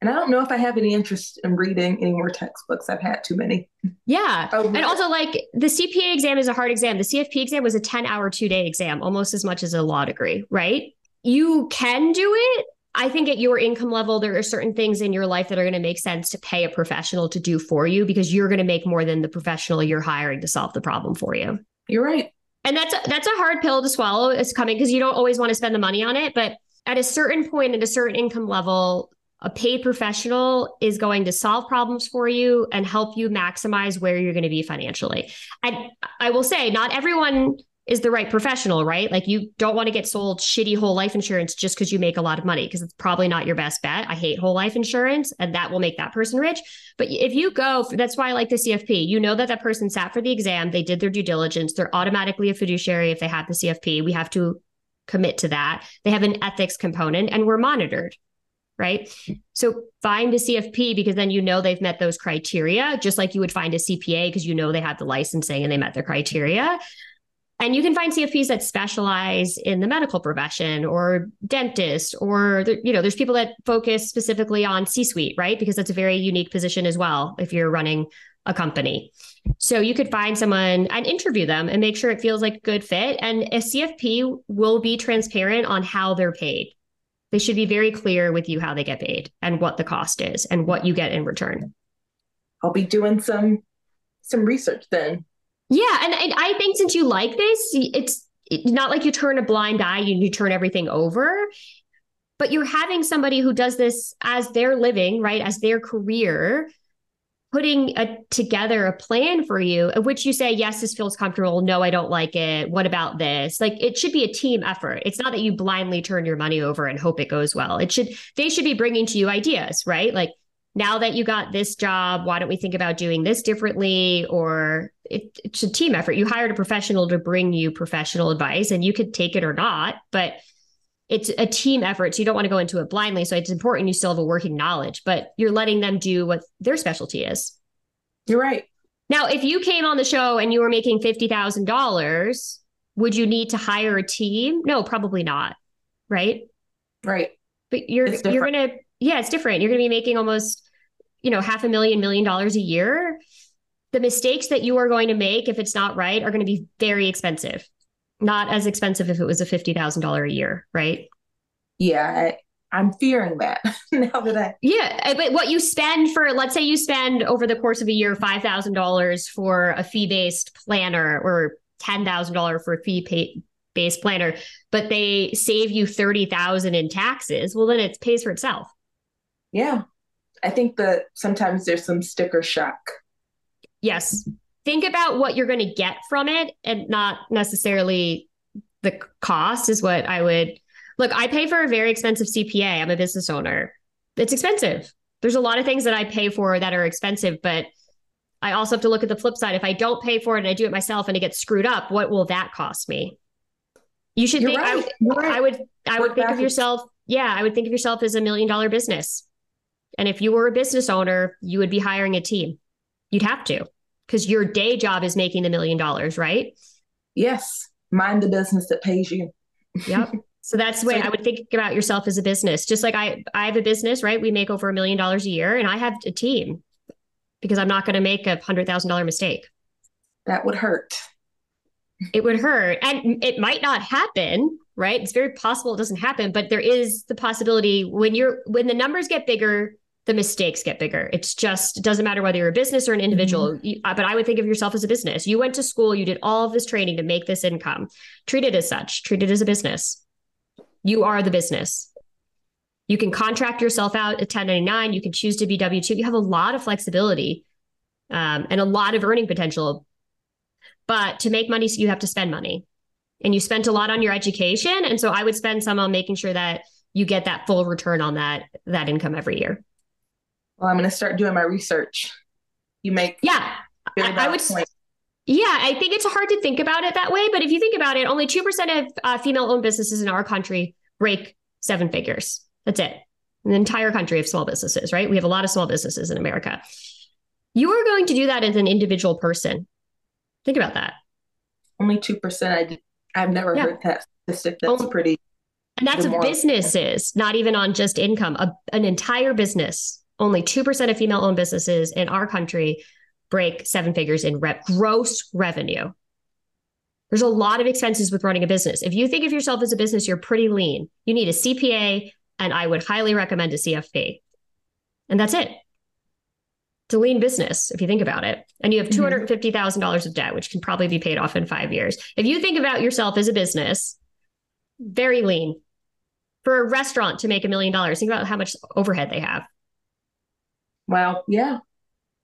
And I don't know if I have any interest in reading any more textbooks. I've had too many. Yeah. Oh, and also, like, the CPA exam is a hard exam. The CFP exam was a 10 hour, two day exam, almost as much as a law degree, right? You can do it. I think at your income level, there are certain things in your life that are going to make sense to pay a professional to do for you because you're going to make more than the professional you're hiring to solve the problem for you. You're right. And that's a, that's a hard pill to swallow. It's coming because you don't always want to spend the money on it, but at a certain point at a certain income level, a paid professional is going to solve problems for you and help you maximize where you're going to be financially. And I will say, not everyone is the right professional, right? Like you don't want to get sold shitty whole life insurance just because you make a lot of money because it's probably not your best bet. I hate whole life insurance and that will make that person rich. But if you go, that's why I like the CFP. You know that that person sat for the exam, they did their due diligence, they're automatically a fiduciary if they have the CFP. We have to commit to that. They have an ethics component and we're monitored right? So find a CFP because then you know they've met those criteria, just like you would find a CPA because you know they have the licensing and they met their criteria. And you can find CFPs that specialize in the medical profession or dentist, or you know, there's people that focus specifically on C-suite, right? Because that's a very unique position as well if you're running a company. So you could find someone and interview them and make sure it feels like a good fit. And a CFP will be transparent on how they're paid. They should be very clear with you how they get paid and what the cost is and what you get in return. I'll be doing some some research then. Yeah, and, and I think since you like this, it's not like you turn a blind eye and you turn everything over, but you're having somebody who does this as their living, right, as their career, putting a, together a plan for you of which you say yes this feels comfortable. No i don't like it. What about this? Like it should be a team effort. It's not that you blindly turn your money over and hope it goes well. It should they should be bringing to you ideas right? Like now that you got this job why don't we think about doing this differently? Or it, it's a team effort. You hired a professional to bring you professional advice and you could take it or not but it's a team effort. So you don't want to go into it blindly. So it's important you still have a working knowledge, but you're letting them do what their specialty is. You're right. Now, if you came on the show and you were making $50,000, would you need to hire a team? No, probably not. Right. Right. But you're, you're going to, yeah, it's different. You're going to be making almost, you know, half a million, million dollars a year. The mistakes that you are going to make, if it's not right, are going to be very expensive not as expensive if it was a $50,000 a year, right? Yeah, I, am fearing that now that I. Yeah, eh, but what you spend for, let's say you spend over the course of a year $5,000 for a fee based planner or $10,000 for a fee based planner, but they save you 30,000 in taxes. Well, then it pays for itself. Yeah. I think that sometimes there's some sticker shock. Yes think about what you're going to get from it and not necessarily the cost is what I would look. I pay for a very expensive CPA. I'm a business owner. It's expensive. There's a lot of things that I pay for that are expensive, but I also have to look at the flip side. If I don't pay for it and I do it myself and it gets screwed up, what will that cost me? You should You're think right. I, right. I, would I would think of yourself, yeah, I would think of yourself as a million dollar business. And if you were a business owner, you would be hiring a team. You'd have to because your day job is making the million dollars, right? Yes. Mind the business that pays you. yep. So that's the way so, I would think about yourself as a business. Just like I I have a business, right? We make over a million dollars a year and I have a team because I'm not going to make a hundred thousand dollar mistake. That would hurt. It would hurt. And it might not happen, right? It's very possible it doesn't happen, but there is the possibility when you're when the numbers get bigger, the mistakes get bigger. It's just it doesn't matter whether you're a business or an individual. Mm-hmm. You, uh, but I would think of yourself as a business. You went to school, you did all of this training to make this income. Treat it as such. Treat it as a business. You are the business. You can contract yourself out at 1099. You can choose to be W 2. You have a lot of flexibility um, and a lot of earning potential. But to make money, you have to spend money. And you spent a lot on your education. And so I would spend some on making sure that you get that full return on that that income every year. Well, I'm going to start doing my research. You make yeah, I, would. Point. Yeah, I think it's hard to think about it that way, but if you think about it, only two percent of uh, female-owned businesses in our country break seven figures. That's it. An entire country of small businesses, right? We have a lot of small businesses in America. You are going to do that as an individual person. Think about that. Only two percent. I I've never yeah. heard that statistic. That's oh, pretty. And that's businesses, not even on just income. A, an entire business only 2% of female owned businesses in our country break seven figures in rep- gross revenue. There's a lot of expenses with running a business. If you think of yourself as a business, you're pretty lean. You need a CPA, and I would highly recommend a CFP. And that's it. It's a lean business if you think about it. And you have $250,000 mm-hmm. of debt, which can probably be paid off in five years. If you think about yourself as a business, very lean. For a restaurant to make a million dollars, think about how much overhead they have. Well, yeah.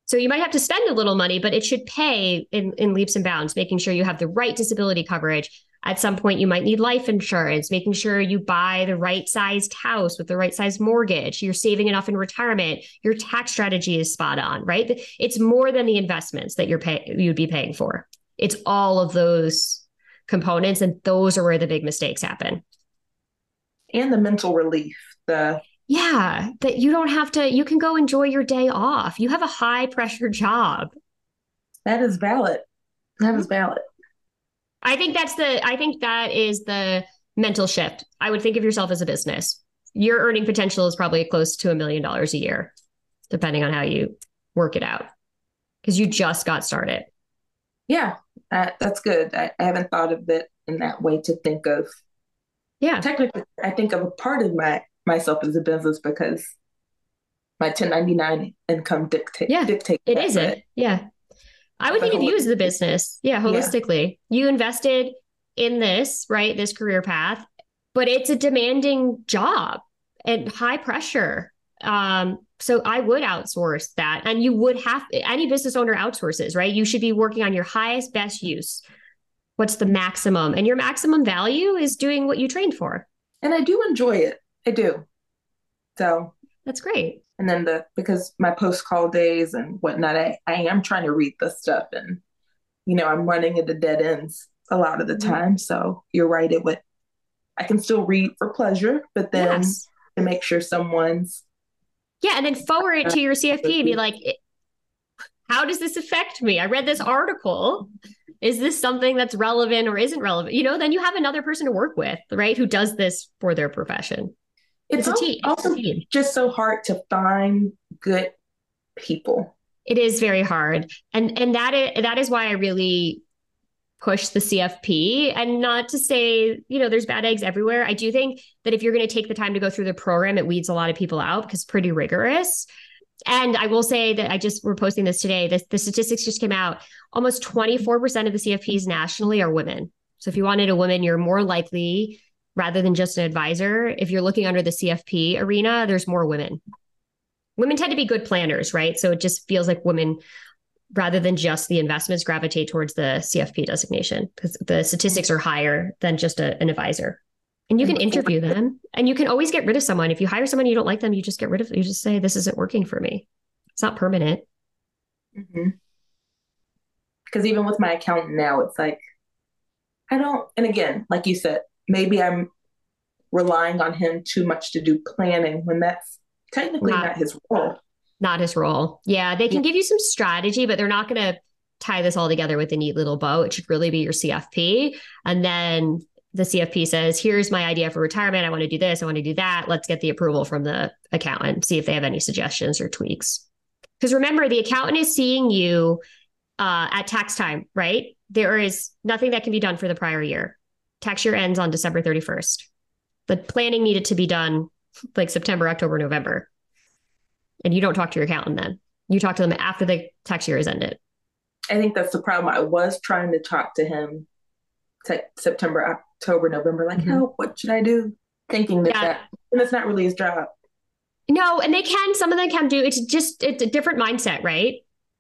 So you might have to spend a little money, but it should pay in, in leaps and bounds, making sure you have the right disability coverage. At some point, you might need life insurance, making sure you buy the right sized house with the right sized mortgage. You're saving enough in retirement. Your tax strategy is spot on, right? It's more than the investments that you're pay you'd be paying for. It's all of those components, and those are where the big mistakes happen. And the mental relief, the yeah, that you don't have to, you can go enjoy your day off. You have a high pressure job. That is valid. That is valid. I think that's the I think that is the mental shift. I would think of yourself as a business. Your earning potential is probably close to a million dollars a year, depending on how you work it out. Because you just got started. Yeah, uh, that's good. I, I haven't thought of it in that way to think of. Yeah. Technically, I think of a part of my myself as a business because my 1099 income dictate Yeah, dictate it is It that, isn't. but Yeah. I would But think of you as the business. Yeah, holistically. You invested in this, right? This career path, but it's a demanding job and high pressure. Um, so I would outsource that. And you would have any business owner outsources, right? You should be working on your highest, best use. What's the maximum? And your maximum value is doing what you trained for. And I do enjoy it. I do. So, That's great. and then the because my post call days and whatnot, I, I am trying to read the stuff and you know, I'm running into dead ends a lot of the Mhm. time. So you're right, it would I can still read for pleasure, but then yes. to make sure someone's Yeah, and then forward it to your CFP and be like, "Eh, how does this affect me? I read this article. Is this something that's relevant or isn't relevant? You know, then you have another person to work with, right? Who does this for their profession. It's, it's, a team. It's also a team. just so hard to find good people. It is very hard. And and that is that is why I really push the CFP and not to say, you know, there's bad eggs everywhere. I do think that if you're going to take the time to go through the program, it weeds a lot of people out because it's pretty rigorous. And I will say that I just we're posting this today. The, the statistics just came out. Almost 24% of the CFPs nationally are women. So if you wanted a woman, you're more likely, rather than just an advisor, if you're looking under the CFP arena, there's more women. Women tend to be good planners, right? So it just feels like women rather than just the investments gravitate towards the CFP designation because the statistics are higher than just a, an advisor. And you can interview them and you can always get rid of someone. If you hire someone you don't like them, you just get rid of You just say, this isn't working for me. It's not permanent. Mm-hmm. Because even with my accountant now, it's like, I don't, and again, like you said, maybe I'm relying on him too much to do planning when that's technically Not- not his role. Not his role. Yeah, they can give you some strategy, but they're not going to tie this all together with a neat little bow. It should really be your CFP. And then the CFP says, here's my idea for retirement. I want to do this. I want to do that. Let's get the approval from the accountant, see if they have any suggestions or tweaks. Because remember, the accountant is seeing you uh, at tax time, right? There is nothing that can be done for the prior year. Tax year ends on December 31st. The planning needed to be done like September, October, November. And you don't talk to your accountant then. You talk to them after the tax year is ended. I think that's the problem. I was trying to talk to him te- September, October, November, like, Mhm. help, what should I do? Thinking that, Yeah. that and it's not really his job. No, and they can, some of them can do it's just it's a different mindset, right?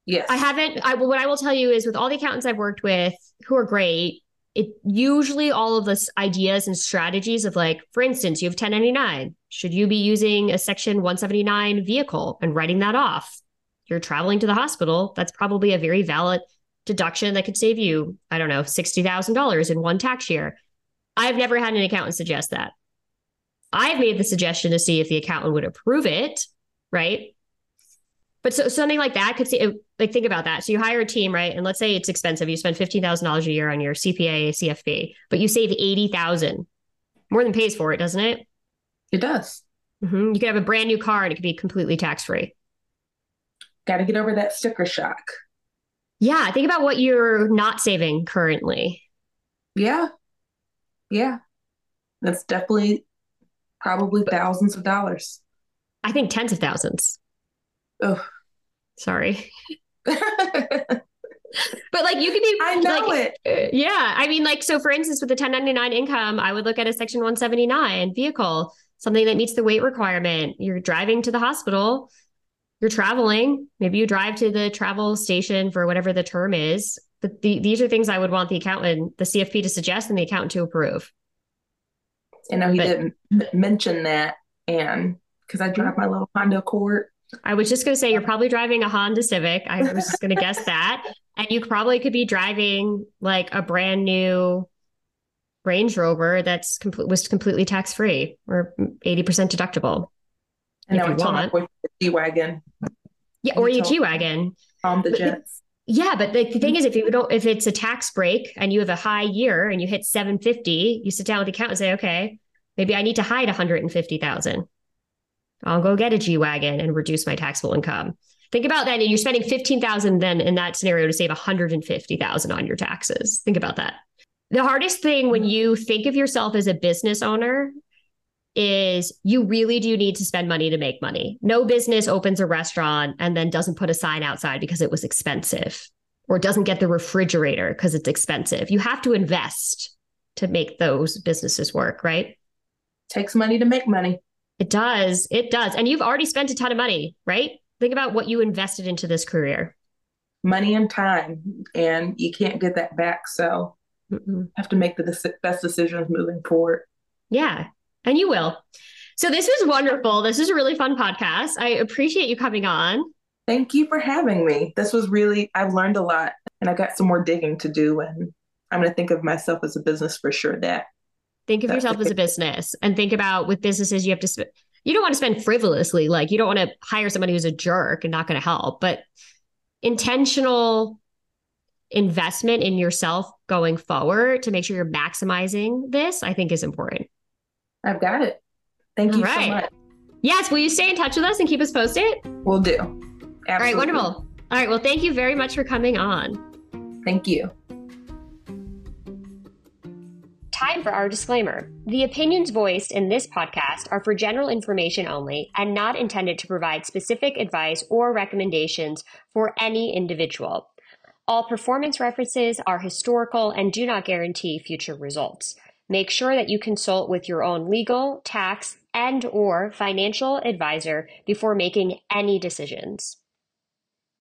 Yes. I haven't I what I will tell you is with all the accountants I've worked with who are great, it usually all of this ideas and strategies of like, for instance, you have 1099. Should you be using a section 179 vehicle and writing that off? You're traveling to the hospital. That's probably a very valid deduction that could save you, I don't know, $60,000 in one tax year. I've never had an accountant suggest that. I've made the suggestion to see if the accountant would approve it, right? But so something like that could see, like think about that. So you hire a team, right? And let's say it's expensive. You spend fifteen thousand dollars a year on your CPA, CFP, but you save eighty thousand. More than pays for it, doesn't it? it does. hmm You could have a brand new car and it could be completely tax free. Got to get over that sticker shock. Yeah, think about what you're not saving currently. Yeah. Yeah. That's definitely probably thousands of dollars. I think tens of thousands. Oh. Sorry, but like you could be. I know like, it. Uh, yeah. I mean, like, so for instance, with the 1099 income, I would look at a section 179 vehicle, something that meets the weight requirement. You're driving to the hospital, you're traveling. Maybe you drive to the travel station for whatever the term is. But the, these are things I would want the accountant, the CFP to suggest and the accountant to approve. I know he But- didn't mention that. And because I drive my little Honda Accord. I was just going to say, you're probably driving a Honda Civic. I was just going to guess that. And you probably could be driving like a brand new Range Rover that's complete was completely tax free or 80% deductible. And If I you my want. G Wagon Yeah, or You your G Wagon. on the jets. Yeah, but the, the thing is, if you don't, if it's a tax break and you have a high year and you hit 750, you sit down with the account and say, okay, maybe I need to hide 150,000. I'll go get a G Wagon and reduce my taxable income. Think about that. And you're spending 15,000 then in that scenario to save 150,000 on your taxes. Think about that. The hardest thing when you think of yourself as a business owner is you really do need to spend money to make money. No business opens a restaurant and then doesn't put a sign outside because it was expensive or doesn't get the refrigerator because it's expensive. You have to invest to make those businesses work, right? Takes money to make money. It does. It does. And you've already spent a ton of money, right? Think about what you invested into this career. Money and time, and you can't get that back. So Mm-mm. have to make the best decisions moving forward. Yeah, and you will. So this was wonderful. This is a really fun podcast. I appreciate you coming on. Thank you for having me. This was really, I've learned a lot and I got some more digging to do. And I'm going to think of myself as a business for sure that. Think of yourself as a business and think about with businesses, you have to, sp- you don't want to spend frivolously. Like you don't want to hire somebody who's a jerk and not going to help, but intentional investment in yourself going forward to make sure you're maximizing this, I think is important. I've got it. Thank you right. so much. Yes. Will you stay in touch with us and keep us posted? We'll do. Absolutely. All right. Wonderful. All right. Well, thank you very much for coming on. Thank you. Time for our disclaimer. The opinions voiced in this podcast are for general information only and not intended to provide specific advice or recommendations for any individual. All performance references are historical and do not guarantee future results. Make sure that you consult with your own legal, tax, and or financial advisor before making any decisions.